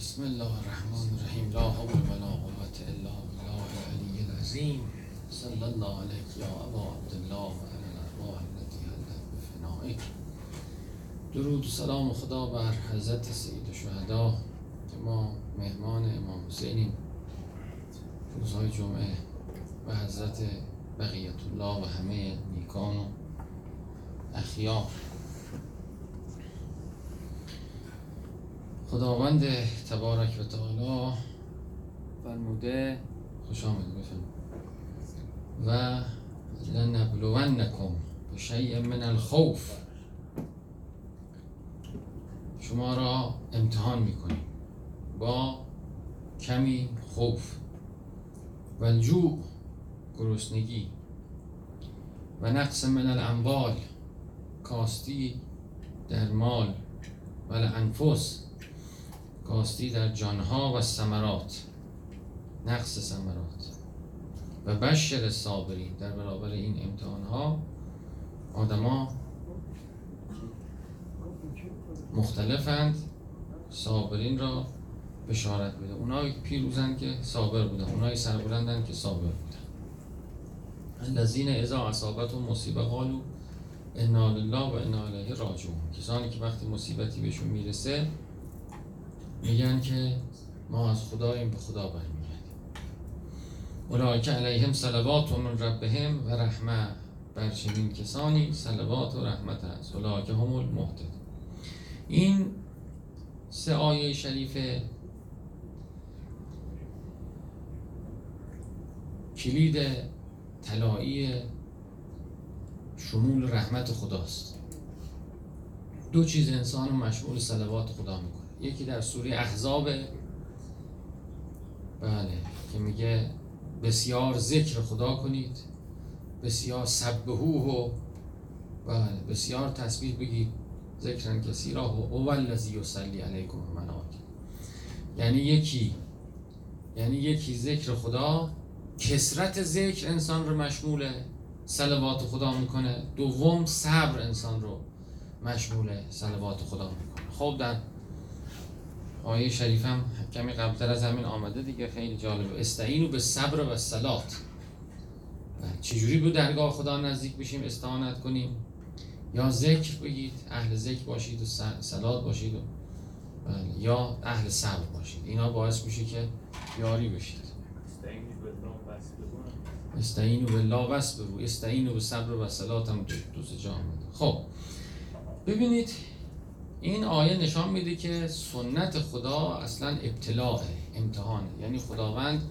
بسم الله الرحمن الرحیم. لا حول ولا قوة الا بالله العلی العظیم. صلی الله علیک یا ابا عبدالله و علی الارواح التي حلت بفنائک. درود و سلام خدا بر حضرت سید شهدا که ما مهمان امام حسینیم روزهای جمعه و حضرت بقیت الله و همه نیکان و اخیار خداوند تبارک و تعالی فرموده. خوش آمد بفرم و لنبلونکم به من الخوف. شما را امتحان می‌کنیم با کمی خوف. و الجوع گرسنگی. و نقص من الاموال کاستی در مال و انفس کاستی در جانها و ثمرات نقص ثمرات. و بشر صابری در برابر این امتحانها آدما مختلفند صابرین را بشارت بده اونایی که پیروزن که صابر بودن اونایی سربلندن که صابر بودن. الذین اذا اصابتهم مصیبه قالوا انا لله و انا الیه راجعون. کسانی که وقتی مصیبتی بهشون می‌رسه میگن که ما از خداییم به خدا برمیگردیم اولئک علیهم صلوات من ربهم و رحمه. بر چنین کسانی صلوات و رحمت است. اولئک هم المهتد این سه آیه شریفه کلید طلایی شمول رحمت خداست. دو چیز انسان مشمول صلوات خدا می‌کنه. یکی در سوره احزاب بله که میگه بسیار ذکر خدا کنید بسیار سبهوه و بله بسیار تسبیح بگید. ذکرن کسی را و الذی یصلی علیکم ملائکه یعنی یکی یعنی یکی ذکر خدا کسرت ذکر انسان رو مشمول صلوات خدا می‌کنه. دوم صبر انسان رو مشمول صلوات خدا می‌کنه. خب در آیه شریفم کمی قبلتر از همین آمده دیگه خیلی جالبه. استعینو به صبر و سلات چجوری به درگاه خدا نزدیک بشیم؟ استعانت کنیم. یا ذکر بگید اهل ذکر باشید و سلات باشید و بله. یا اهل صبر باشید. اینا باعث میشه که یاری بشید. استعینو بالله برو استعینو به صبر و سلات هم دو, دو جا خب ببینید این آیه نشان میده که سنت خدا اصلا ابتلاعه امتحانه. یعنی خداوند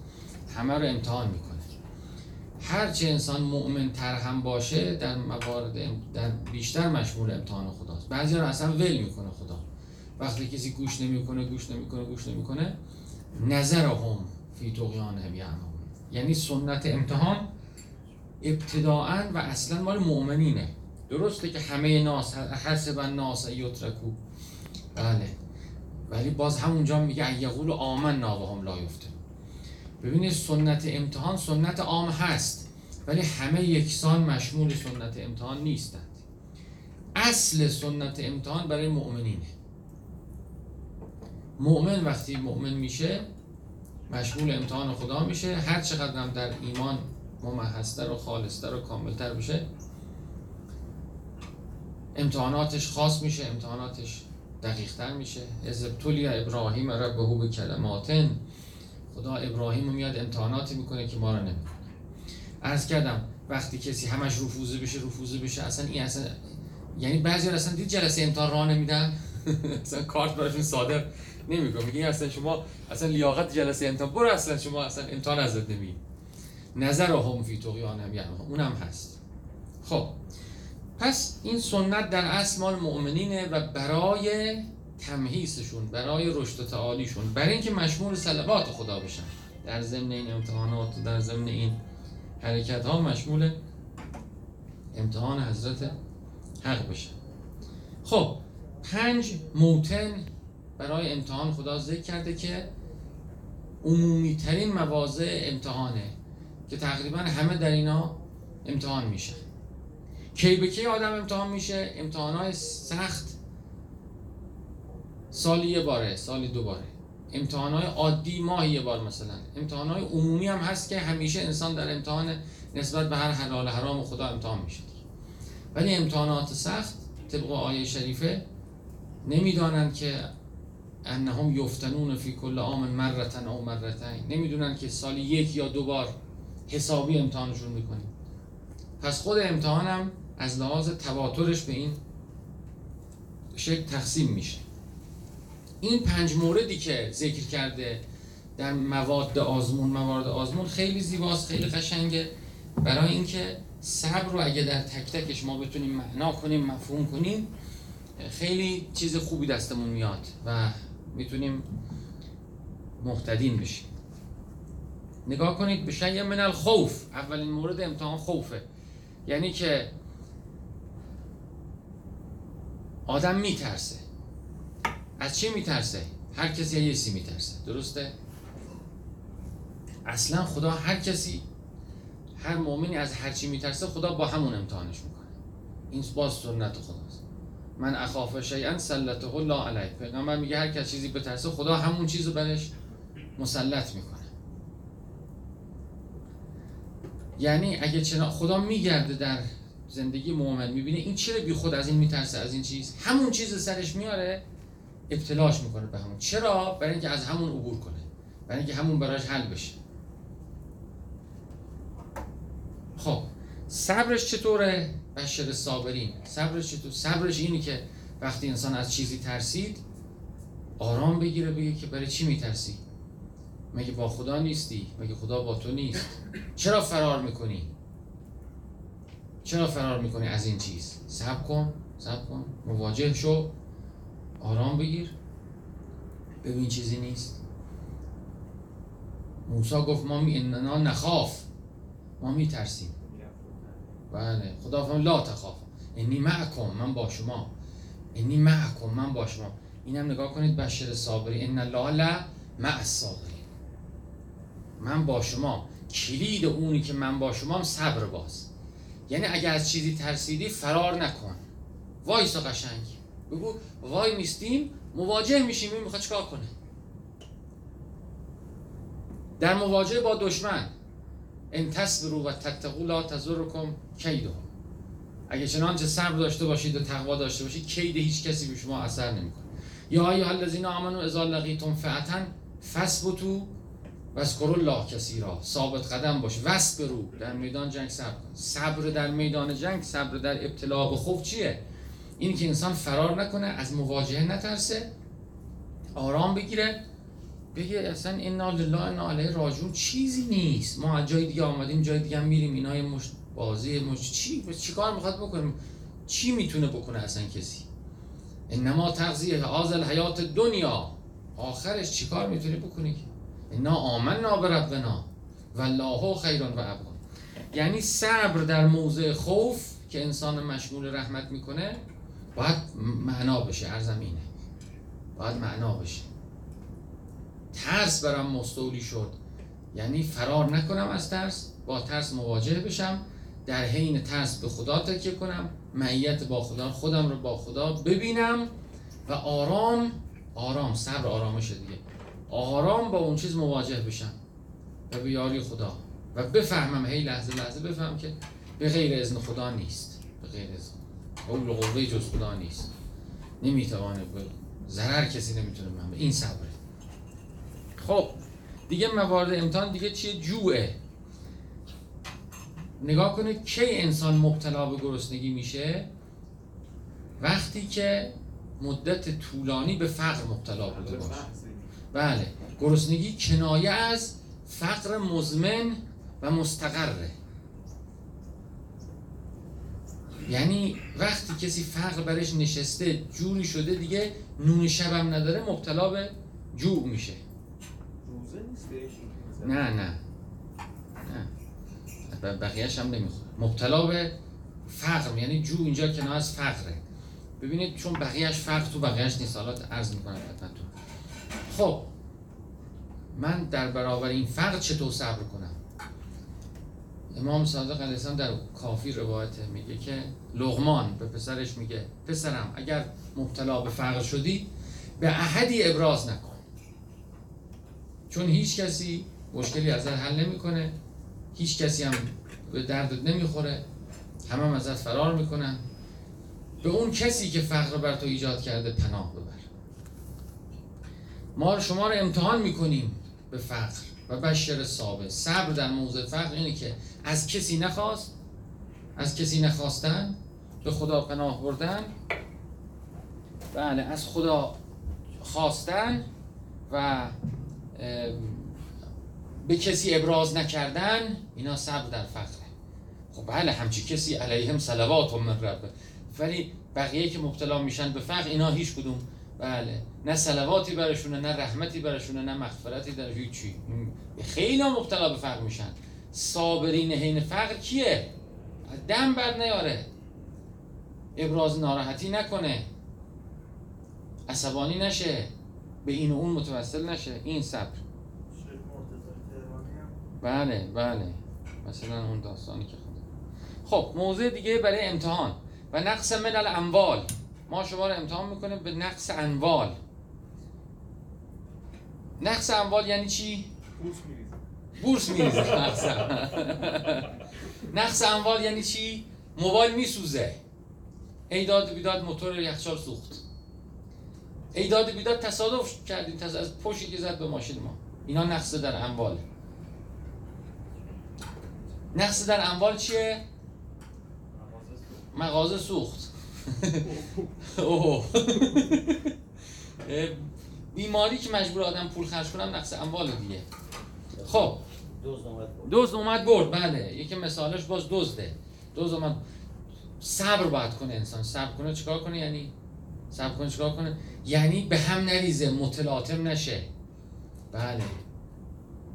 همه رو امتحان می‌کنه. هرچه انسان مؤمن تر هم باشه در موارد در بیشتر مشمول امتحان خداست. بعضی رو اصلا ول می‌کنه خدا. وقتی کسی گوش نمی‌کنه گوش نمی‌کنه گوش نمی‌کنه نظر هم فی طغیان یعنی سنت امتحان ابتداعا و اصلا مال مؤمنینه. درسته که همه ناس حسب ناس یترکو بله. ولی باز همونجا میگه یقول آمن هم لا یفته ببینید سنت امتحان سنت عام هست ولی همه یکسان مشمول سنت امتحان نیستند. اصل سنت امتحان برای مؤمنینه. مؤمن وقتی مؤمن میشه مشمول امتحان خدا میشه. هر چقدر هم در ایمان ممحستر و خالصتر و کاملتر بشه امتحاناتش خاص میشه امتحاناتش دقیقتر میشه. از ابتولی ابراهیم ربهو به کلماتن خدا ابراهیم رو میاد امتحاناتی می‌کنه که ما رو نمی‌کنه عرض کردم وقتی کسی همش رفوزه بشه رفوزه بشه اصلا این اصلا یعنی بعضی اصلا دید جلسه امتحان راه نمیدن. اصلا کارت براشون صادر نمی‌کنه. میگه اصلا شما اصلا لیاقت جلسه امتحان برو اصلا شما اصلا امتحان ازت نمی نظر هم فی طغیان یعنی اونم هست. خب. پس این سنت در اصل مال مؤمنینه و برای تمهیسشون برای رشد تعالیشون برای اینکه مشمول صلوات خدا بشن. در ضمن این امتحانات در ضمن این حرکت ها مشمول امتحان حضرت حق بشن. خب پنج موتن برای امتحان خدا ذکر کرده که عمومی ترین مواضع امتحانه که تقریبا همه در اینا امتحان میشن. کی به کی آدم امتحان میشه؟ امتحانات سخت. سالی یه باره سالی دو باره. امتحانهای عادی ماهی یه بار مثلا. امتحانهای عمومی هم هست که همیشه انسان در امتحان نسبت به هر حلال حرام خدا امتحان میشه. ولی امتحانات سخت طبق آیه شریفه نمی‌دانند که انهم یفتنون فی کل عام مرتن او مرتین. نمی‌دونن که سالی یک یا دو بار حسابی امتحانشون می‌کنیم. پس خود امتحانم از لحاظ تواترش به این شکل تقسیم میشه. این پنج موردی که ذکر کرده در مواد آزمون موارد آزمون خیلی زیباست خیلی قشنگه. برای اینکه صبر رو اگه در تک تکش ما بتونیم معنا کنیم مفهوم کنیم خیلی چیز خوبی دستمون میاد و می‌تونیم محتدین بشیم. نگاه کنید به شیء من الخوف. اولین مورد امتحان خوفه. یعنی که آدم میترسه. از چی میترسه؟ هر کسی یه سی میترسه. درسته؟ اصلا خدا هر کسی هر مؤمنی از هر چی میترسه خدا با همون امتحانش می‌کنه. این باز سنت خداست. من اخاف شیئا سلطه الله علیه. پیغمبر میگه هر کس چیزی بترسه خدا همون چیز رو برش مسلط می‌کنه. یعنی اگه چنا خدا میگرده در زندگی مؤمن می‌بینه. این چرا بی خود از این میترسه؟ از این چیز؟ همون چیز سرش میاره ابتلاش می‌کنه به همون. چرا؟ برای اینکه از همون عبور کنه. برای اینکه همون براش حل بشه. خب صبرش چطوره؟ بشر صابرین. صبرش چطور؟ صبرش اینی که وقتی انسان از چیزی ترسید آرام بگیره بگه که برای چی میترسی؟ مگه با خدا نیستی؟ مگه خدا با تو نیست؟ چرا فرار می‌کنی؟ چرا فرار می‌کنی از این چیز؟ صبر کن صبر کن. مواجه شو. آرام بگیر. ببین چیزی نیست. موسا گفت ما می اننا نخاف. ما میترسیم. بله. خدا فرمان لا تخاف. انی معکم من با شما. انی معکم من با شما. اینم نگاه کنید بشر صابری. ان الله لا مع الصابرین. من با شما. کلید اونی که من با شما صبر باز. یعنی اگر از چیزی ترسیدی فرار نکن. وایسا قشنگ. بگو وای میستیم مواجه میشیم این می‌خواد چکار کنه؟ در مواجهه با دشمن. ان تصبروا و تتقوا لا تضرکم کیدهم. اگه چنانچه صبر داشته باشید و تقوا داشته باشید کید هیچ کسی به شما اثر نمی‌کنه. یا ایها الذین آمنوا اذا لقیتم فئتا فثبتوا واذکروا الله کثیرا ثابت قدم باش. برو در میدان جنگ صبر کن. صبر در میدان جنگ صبر در ابتلا به خوف چیه؟ این که انسان فرار نکنه از مواجهه نترسه آرام بگیره بگه اصلا انا لله انا علیه راجون چیزی نیست. ما از جای دیگه آمدیم جای دیگه میریم. اینا مش بازی مش چی؟ کار می‌خواد بکنیم چی می‌تونه بکنه اصلا کسی؟ انما تغذیه آزل حیات دنیا. آخرش چیکار می‌تونه بکنی انا آمنا بربنا والله خیران و ابقا. یعنی صبر در موضع خوف که انسان مشمول رحمت می‌کنه باید معنا بشه هر زمینه. باید معنا بشه. ترس برام مستولی شد. یعنی فرار نکنم از ترس با ترس مواجه بشم در حین ترس به خدا تکیه کنم معیت با خدا خودم رو با خدا ببینم و آرام آرام صبر آرامش دیگه. آرام با اون چیز مواجه بشم. و به یاری خدا. و بفهمم هی لحظه لحظه بفهم که به غیر اذن خدا نیست. به غیر اذن. قول قوه جز خدا نیست. نمی‌توانه به ضرر کسی نمی‌تونه من این صبره. خب دیگه موارد امتحان دیگه چیه؟ جوعه. نگاه کنید کی انسان مبتلا به گرسنگی میشه؟ وقتی که مدت طولانی به فقر مبتلا بوده باشه. بله. گرسنگی کنایه از فقر مزمن و مستقره. یعنی وقتی کسی فقر برش نشسته جوری شده دیگه نون شبم نداره مبتلا به جوع میشه. نه نه. نه. بقیهش هم نمی‌خوره مبتلا به فقر یعنی جو اینجا کنار از فقره. ببینید چون بقیهش فقر تو بقیهش نیست. حالا عرض می‌کنم خدمتتون. خب من در برابر این فقر چطور صبر کنم؟ امام صادق علیه السلام در کافی روایت میگه که لغمان به پسرش میگه پسرم اگر مبتلا به فقر شدی به احدی ابراز نکن. چون هیچ کسی مشکلی ازت حل نمی‌کنه هیچ کسی هم به دردت نمی‌خوره همه هم ازت فرار می‌کنن. به اون کسی که فقر بر تو ایجاد کرده پناه ببر. ما شما رو امتحان می‌کنیم به فقر و بشر صابه صبر در موضع فقر اینه که از کسی نخواست از کسی نخواستن به خدا پناه بردن بله از خدا خواستن و به کسی ابراز نکردن اینا صبر در فقره. خب بله همچی کسی علیهم صلوات من رب. ولی بقیه که مبتلا میشن به فقر اینا هیچ کدوم بله. نه صلواتی برشونه نه رحمتی برشونه نه مغفرتی در چی. خیلی مبتلا به فقر میشن. صابرین حین فقر کیه؟ دم بر نیاره. ابراز ناراحتی نکنه. عصبانی نشه. به این و اون متوسل نشه. این صبر. بله بله. مثلا اون داستانی که خود خب موضوع دیگه برای امتحان. و نقص من الاموال ما شما رو امتحان می‌کنیم به نقص انوال نقص اموال یعنی چی؟ بورس میریزه. نقص نقص اموال یعنی چی؟ موبایل میسوزه. ایداد بیداد موتور یخچال سوخت. ایداد بیداد تصادف کردیم از پشتی که زد به ماشین ما. اینا نقص در امواله نقص در اموال چیه؟ مغازه سوخت. بیماری که مجبور آدم پول خرج کنم نقص اموال دیگه. خب. دوز اومد برد. بله. یکی مثالش باز دزده. دوز اومد. صبر باید کنه انسان. صبر کنه چیکار کنه؟ یعنی صبر کنه چیکار کنه؟ یعنی به هم نریزه متلاطم نشه. بله.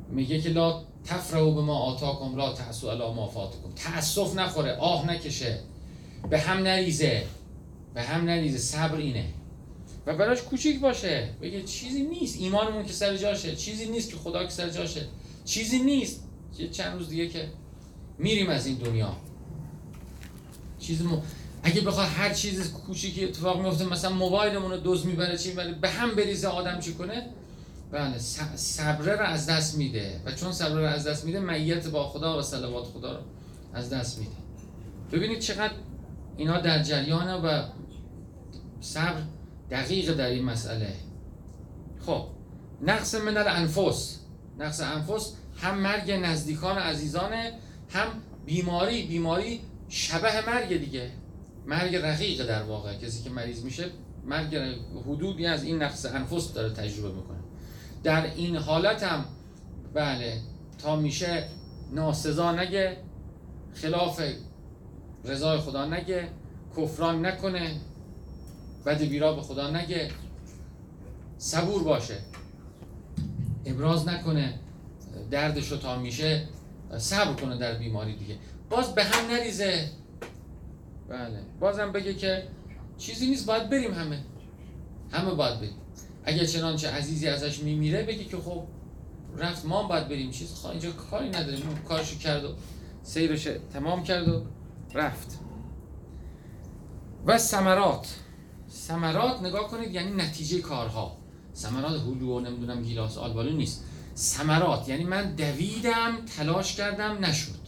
میگه که لا تفرحوا به ما آتاکم لا تحسو الا ما فاتکم. تاسف نخوره آه نکشه. به هم نریزه. به هم نریزه. صبر اینه. و براش کوچیک باشه. بگه چیزی نیست. ایمانمون که سر جاشه. چیزی نیست که خدا که سر جاشه. چیزی نیست. یه چند روز دیگه که میریم از این دنیا. چیز م... اگه بخواد هر چیز کوچیکی اتفاق میفته مثلا موبایلمون رو دوز می‌بره چی می‌بره به هم بریزه آدم چی کنه؟ بله صبره رو از دست میده. و چون صبره رو از دست میده معیت با خدا و صلوات خدا رو از دست میده. ببینید چقدر اینا در جریانه و صبر دقیق در این مسئله. خب نقص من الانفس نقص انفس هم مرگ نزدیکان عزیزانه هم بیماری بیماری شبه مرگ دیگه. مرگ رقیق در واقع. کسی که مریض میشه مرگ حدودی از این نقص انفس داره تجربه می‌کنه. در این حالت هم بله تا میشه ناسزا نگه خلاف رضای خدا نگه کفران نکنه بد بیرا به خدا نگه. صبور باشه. ابراز نکنه دردش رو تا میشه صبر کنه در بیماری دیگه. باز به هم نریزه. بله. بازم بگه که چیزی نیست باید بریم همه. همه باید بریم. اگر چنانچه عزیزی ازش میمیره بگه که خب رفت ما باید بریم. چیز خواه اینجا کاری نداریم. کارشو کرد و سیرش تمام کرد و رفت. و سمرات سمرات نگاه کنید یعنی نتیجه کارها. سمرات هلو و نمی‌دونم گیلاس آلبالو نیست. سمرات یعنی من دویدم تلاش کردم نشد.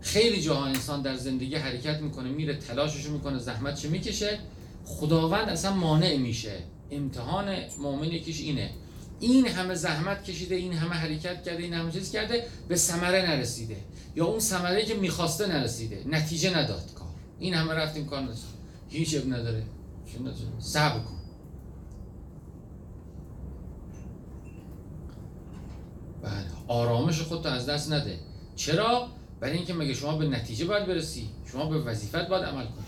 خیلی جاها انسان در زندگی حرکت می‌کنه میره تلاشش می‌کنه زحمتش می‌کشه. خداوند اصلا مانع میشه. امتحان مؤمن یکیش اینه. این همه زحمت کشیده این همه حرکت کرده این همه چیز کرده به ثمره نرسیده. یا اون ثمره که می‌خواسته نرسیده. نتیجه نداد کار. این همه رفتیم کار نرسید هیچ اب نداره. صبر کن. بله. آرامش خودت از دست نده. چرا؟ برای اینکه مگه شما به نتیجه باید برسی. شما به وظیفت باید عمل کنی.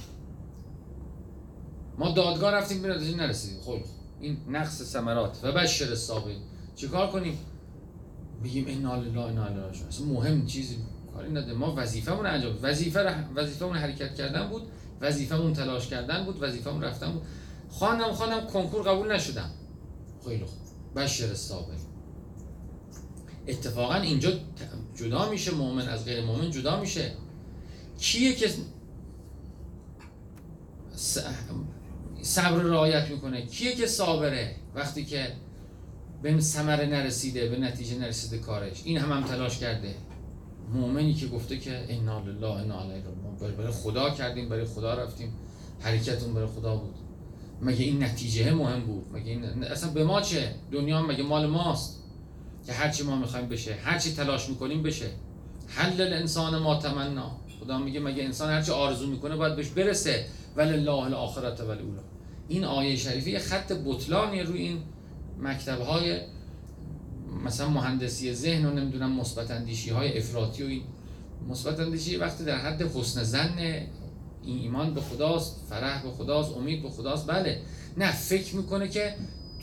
ما دادگاه رفتیم به نتیجه نرسیدیم خب این نقص ثمرات. و بشر چه چیکار کنیم؟ بگیم این الله انا اصلا مهم چیزی کاری نده ما وظیفمون انجام وظیفه وظیفمون حرکت کردن بود. وظیفمون تلاش کردن بود. وظیفمون رفتن بود. خانم خانم کنکور قبول نشدم. خیلی خوب. بشر صابر اتفاقا اینجا جدا میشه. مؤمن از غیر مؤمن جدا میشه. کیه که صبر رعایت می‌کنه. کیه که صابره وقتی که به ثمره نرسیده به نتیجه نرسیده کارش؟ این هم هم تلاش کرده. مؤمنی که گفته که انا لله انا راجعون برای خدا کردیم برای خدا رفتیم. حرکتون برای خدا بود. مگه این نتیجه مهم بود؟ مگه این اصلا به ما چه؟ دنیا مگه مال ماست؟ که هرچی ما می‌خوایم بشه هرچی تلاش می‌کنیم بشه. حل الانسان ما تمنا. خدا میگه مگه انسان هرچی آرزو می‌کنه باید بهش برسه. ولی الله الاخرت ولی اولا این آیه شریفه یه خط بطلانی روی این مکتب های مثلا مهندسی ذهن و نمی‌دونم مثبت اندیشی های افراطی و این مثبت اندیشی وقتی در حد حسن زن این ایمان به خداست فرح به خداست امید به خداست بله. نه فکر می‌کنه که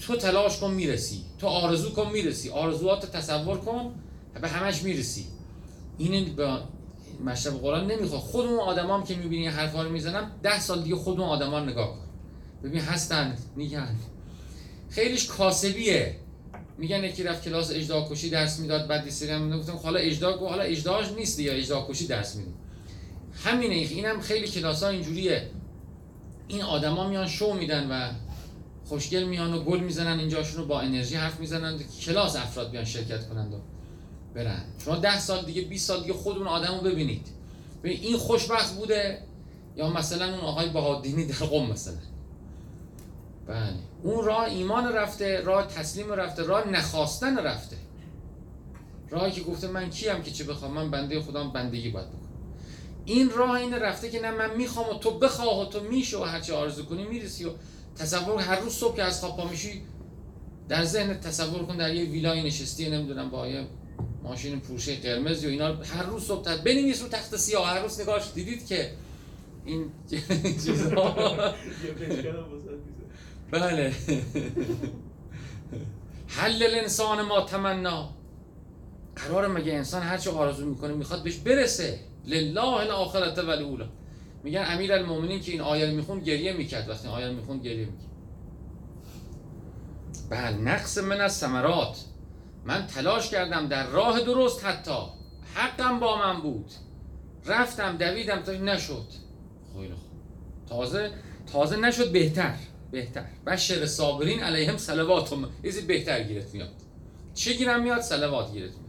تو تلاش کن می‌رسی تو آرزو کن می‌رسی آرزوات تصور کن به همش می‌رسی. این به مشرب قرآن نمی‌خواد. خود اون آدمام که می‌بینی حرفا رو می‌زنم ده سال دیگه خود اون آدما نگاه کن. ببین هستن میگن. خیلیش کاسبیه. میگن یکی رفت کلاس اجدا کشی درس می‌داد بعد دیسری هم گفتم حالا اجدا حالا اجداش نیست یا اجدا کشی درس میده. همینه اینم خیلی کلاس ها اینجوریه. این آدما میان شو میدن و خوشگل میان و گل می‌زنن اینجاشون رو با انرژی حرف می‌زنن. کلاس افراد بیان شرکت کنند و برن. شما ده سال دیگه 20 سال دیگه خودمون آدم رو ببینید. ببین این خوشبخت بوده یا مثلا اون آقای بهادینی در قم مثلا؟ بله. اون راه ایمان رفته راه تسلیم رفته راه نخواستن رفته. راهی که گفته من کیم که چه بخوام؟ من بنده خودم بندگی باید بکنم. این راه این رفته که نه من می‌خوام و تو بخواه و تو میشه و هرچی آرزو کنی می‌رسی و تصور هر روز صبح که از خواب پا میشی در ذهن تصور کن در یه ویلای نشستی نمی‌دونم با یه ماشین پورشه قرمز و اینا هر روز صبح بنویس رو تخت سیاه هر روز نگاهش دیدید که این چیزها بله. حل الانسان ما تمنا. قرار مگه انسان هر چه آرزو می‌کنه می‌خواد بهش برسه. لله الاخرت و الاولا میگن امیر المومنین که این آیه میخون گریه می‌کرد. وقتی آیه میخون گریه می‌کرد. بله نقص من از ثمرات. من تلاش کردم در راه درست حتی. حقم با من بود. رفتم دویدم تا نشد. خیلی خوب. تازه تازه نشد بهتر. بهتر. بشر صابرین علیهم صلوات ایزی بهتر گیرت میاد. چه گیرم میاد؟ صلوات گیرت میاد.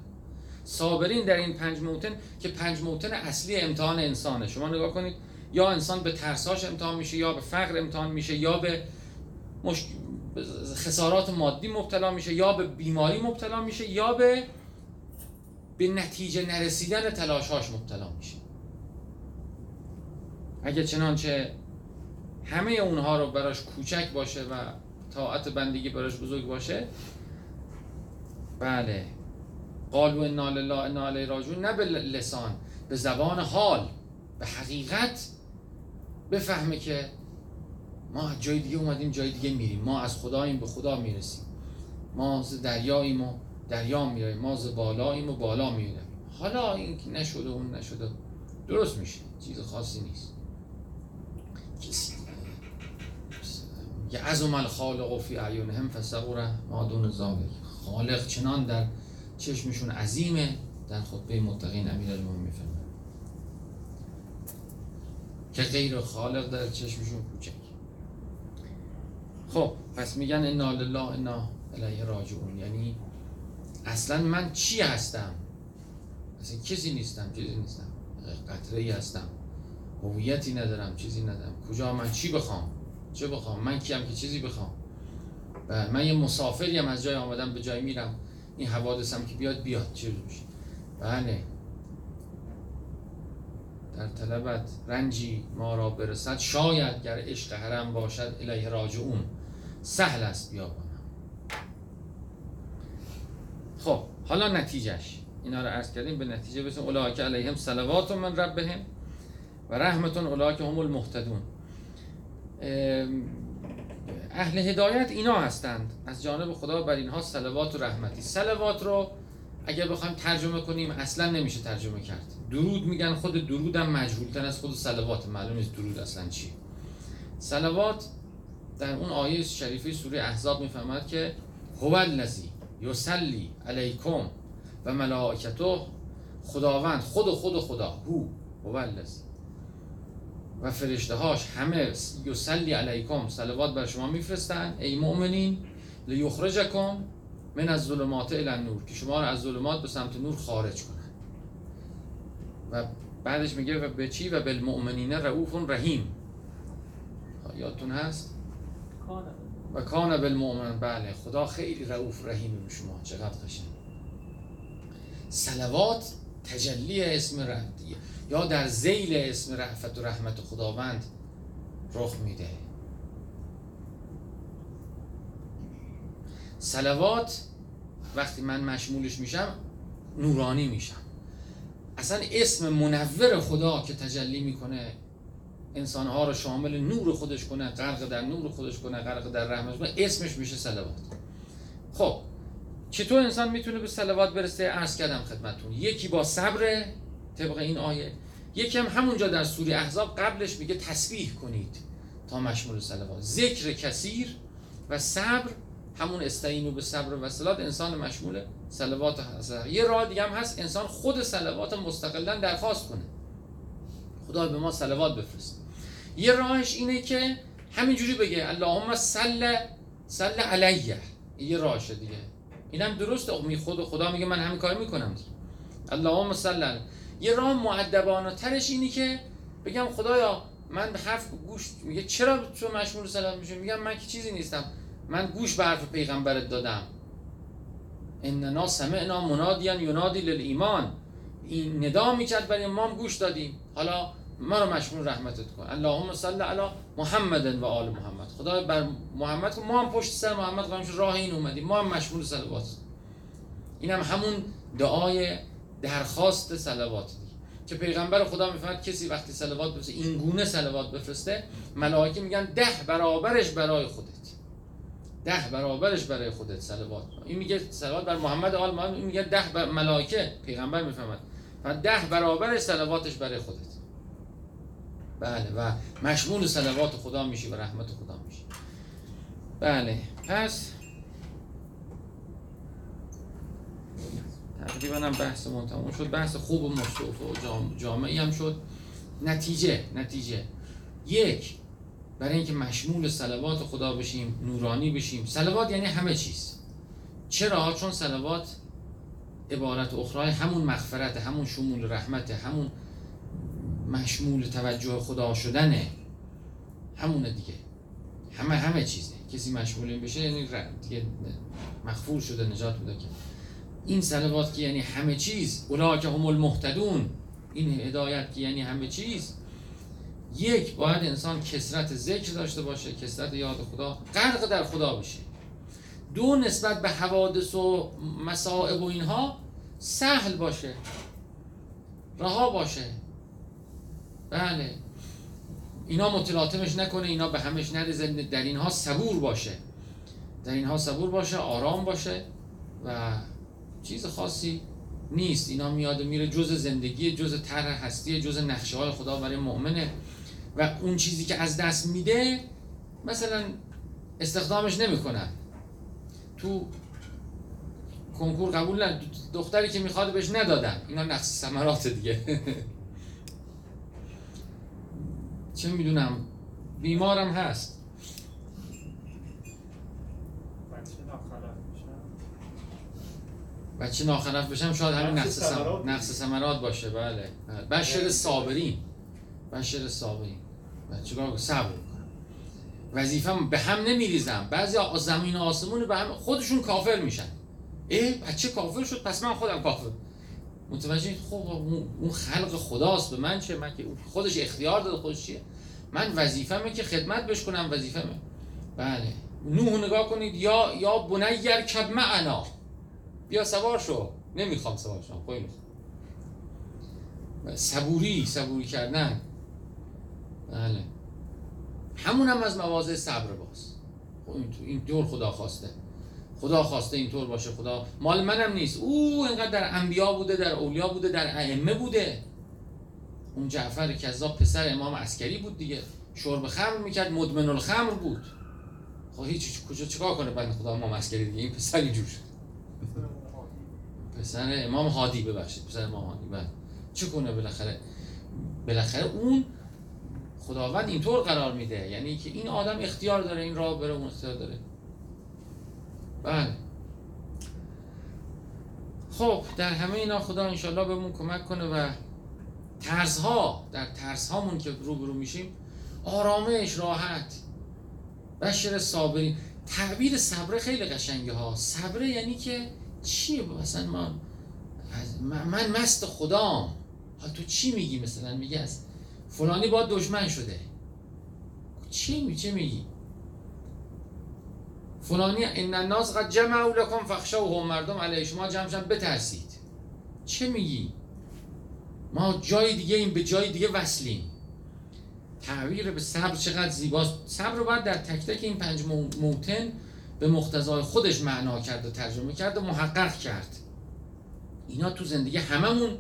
صابرین در این پنج موتن که پنج موتن اصلی امتحان انسانه. شما نگاه کنید یا انسان به ترساش امتحان میشه یا به فقر امتحان میشه یا به مش... خسارات مادی مبتلا میشه یا به بیماری مبتلا میشه یا به به نتیجه نرسیدن تلاشهاش مبتلا میشه. اگه چنانچه همه اونها رو براش کوچک باشه و طاعت بندگی براش بزرگ باشه. بله. قالو انا لله انا علیه راجعون. نه به لسان به زبان حال به حقیقت بفهمه که ما جای دیگه اومدیم جای دیگه میریم. ما از خداییم به خدا می‌رسیم. ما از دریاییم و دریا میریم. ما از بالاییم و بالا میریم. حالا این نشده اون نشده درست میشه. چیز خاصی نیست. کسی یه عظم الخالق فی اعینهم فصغر ما دون ذالک خالق چنان در چشمشون عظیمه در خطبه متقین امیر المومنین میفرمه که غیر خالق در چشمشون کوچک. خب پس میگن انا لله انا الیه راجعون. یعنی اصلا من چی هستم؟ اصلا کسی نیستم چیزی نیستم. قطره ای هستم. هویتی ندارم چیزی ندارم. کجا من چی بخوام؟ چه بخوام؟ من کیم که چیزی بخوام. من یه مسافریم از جای آمدم به جای میرم. این حوادثم که بیاد بیاد. چه میشه؟ بله. در طلبت رنجی ما را برسد. شاید گر عشق حرم باشد الیه راجعون. سهل است بیابانم. خب حالا نتیجهش اینا رو عرض کردیم به نتیجه بسیم اولاک علیهم صلوات من ربهم و رحمتون اولاک هم المهتدون. اهل هدایت اینا هستند. از جانب خدا بر اینها صلوات و رحمتی. صلوات رو اگر بخوایم ترجمه کنیم اصلا نمیشه ترجمه کرد. درود میگن خود درودم مجهولتر از خود صلوات. معلوم نیست درود اصلا چی. صلوات در اون آیه شریفه سوره احزاب می‌فهمد که هو الذی یصلی علیکم و ملائکته خداوند خود و خود خدا. هو هو الذی. و فرشته هاش همه یصلی علیکم صلوات بر شما میفرستن. ای مؤمنین لیخرجکم من از ظلمات الی نور که شما رو از ظلمات به سمت نور خارج کنن. و بعدش میگه و به چی؟ و بالمؤمنین رؤوف رحیم. یادتون هست؟ و کان بالمؤمن بله خدا خیلی رؤوف رحیم به شما چقدر قشنگ. سلوات تجلی اسم رحمتیه یا در زیل اسم رحمت و رحمت خداوند رخ میده. سلوات وقتی من مشمولش میشم نورانی میشم. اصلا اسم منور خدا که تجلی می‌کنه انسانها رو شامل نور خودش کنه غرق در نور خودش کنه غرق در رحمت کنه اسمش میشه سلوات خب چطور انسان می‌تونه به سلوات برسه؟ عرض کردم خدمتون یکی با صبر طبق این آیه. یکی هم همونجا در سوره احزاب قبلش میگه تسبیح کنید تا مشمول سلوات ذکر کثیر و صبر همون استعینو به صبر و صلات انسان مشمول سلوات هست. یه راه دیگه هم هست انسان خود سلوات مستقلا درخواست کنه. خدا به ما سلوات بفرست. یه راهش اینه که همینجوری بگه اللهم صل صل علیه. یه راهشه دیگه. اینم درسته. خود خدا میگه من همین کار می‌کنم. دیگه اللهم صل یه راه معدبانه ترش اینی که بگم خدایا من به حرف گوش میگه چرا تو مشمول سلام میشه میگم من که چیزی نیستم. من گوش به حرف پیغمبرت دادم. اننا سمعنا منادیا ینادی للایمان. این ندا می‌کرد برای ما گوش دادیم. حالا ما رو مشمول رحمتت کن. اللهم صل علی محمد و آل محمد. خدا بر محمد ما هم پشت سر محمد قائم راه این اومدیم. ما هم مشمول صلوات این هم همون دعای درخواست صلوات که پیغمبر خدا می‌فهمد کسی وقتی صلوات بفرسته این گونه صلوات بفرسته ملائکه میگن ده برابرش برای خودت. ده برابرش برای خودت صلوات. این میگه صلوات بر محمد آل محمد این میگه ده بر ملائکه پیغمبر می‌فهمد و ده برابرش صلواتش برای خودت. بله و مشمول صلوات خدا میشی و رحمت خدا میشی. بله پس تقریبا هم بحث تموم شد. بحث خوب و مصطوف و جامعی هم شد. نتیجه نتیجه. یک برای اینکه مشمول صلوات خدا بشیم نورانی بشیم. صلوات یعنی همه چیز. چرا؟ چون صلوات عبارت اخرای همون مغفرت همون شمول رحمت همون مشمول توجه خدا شدنه. همونه دیگه. همه همه چیزه. کسی مشمول این بشه یعنی دیگه مغفور شده نجات بوده که این صلوات که یعنی همه چیز اولا که هم المهتدون. این هدایت که یعنی همه چیز. یک باید انسان کسرت ذکر داشته باشه کسرت یاد خدا غرق در خدا بشه. دو نسبت به حوادث و مسائب و اینها سهل باشه رها باشه. بله. اینا متلاطمش نکنه اینا به همش نریزه در اینها صبور باشه. در اینها صبور باشه آرام باشه و چیز خاصی نیست. اینا میاد میره جز زندگی جز طرح هستی جز نقشه های خدا برای مؤمنه. و اون چیزی که از دست میده مثلا استخدامش نمی‌کنن تو کنکور قبول نه دختری که می‌خواد بهش ندادن. اینا نقص ثمرات دیگه. چه می‌دونم. بیمارم هست. بچه ناخلف بشم؟ شاید همین نقص ثمرات باشه بله. بشر صابرین. بشر صابرین. بچه کار صبر وظیفه به هم نمیریزم. بعضی زمین و آسمون به هم خودشون کافر میشن. ای بچه کافر شد پس من خودم کافر. متوجه خب اون خلق خداست به من چه؟ من که خودش اختیار داده خودش چیه؟ من وظیفمه که خدمت بش کنم وظیفمه بله. نوح نگاه کنید. یا یا بنیر کب معنا بیا سوار شو. نمی‌خوام سوار شو خب صبوری صبوری کردن. بله. همون هم از مواضع صبر باز. خب این دور خدا خواسته. خدا خواسته اینطور باشه. خدا مال منم نیست. او اینقدر در انبیا بوده در اولیا بوده در ائمه بوده. اون جعفر کذاب پسر امام عسکری بود دیگه. شرب خمر می‌کرد. مدمن الخمر بود. خب هیچ کجا چیکار کنه بند خدا امام عسکری دیگه؟ این پسر اینجور شد. پسر امام هادی ببخشید پسر امام هادی چه کنه بالاخره؟ بالاخره اون خداوند اینطور قرار میده یعنی که این آدم اختیار داره این راه بره اون اختیار داره. بله. خب در همه اینا خدا انشالله بهمون کمک کنه و ترسها در ترس هامون که روبرو میشیم آرامش راحت. بشر صابرین. تعبیر صبره خیلی قشنگه ها. صبره یعنی که چیه مثلا ما من مست خدام. حال تو چی میگی مثلا؟ میگی از فلانی با دشمن شده. چی می چه میگی؟ فلانی این الناس قد جمعوا لكم فخشوهم مردم علیه شما جمعشن بترسید. چه میگی؟ ما جای دیگه این به جای دیگه وصلیم. تعبیر به صبر چقدر زیباست. صبر رو باید در تک تک این پنج موتن به مختزای خودش معنا کرد و ترجمه کرد و محقق کرد. اینا تو زندگی هممون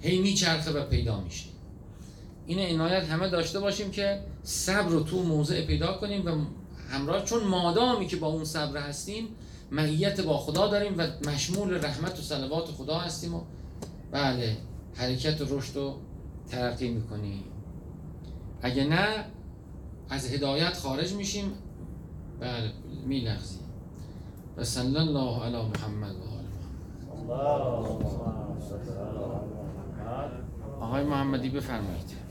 هی میچرخه و پیدا میشه. این عنایت همه داشته باشیم که صبر رو تو موضع پیدا کنیم و همراه چون مادامی که با اون صبر هستیم معیت با خدا داریم و مشمول رحمت و صلوات خدا هستیم و بله حرکت و رشد و ترقی می‌کنیم. اگه نه از هدایت خارج میشیم. بله میلغزیم و صلی الله علی محمد و آل محمد. آقای محمدی بفرمایید.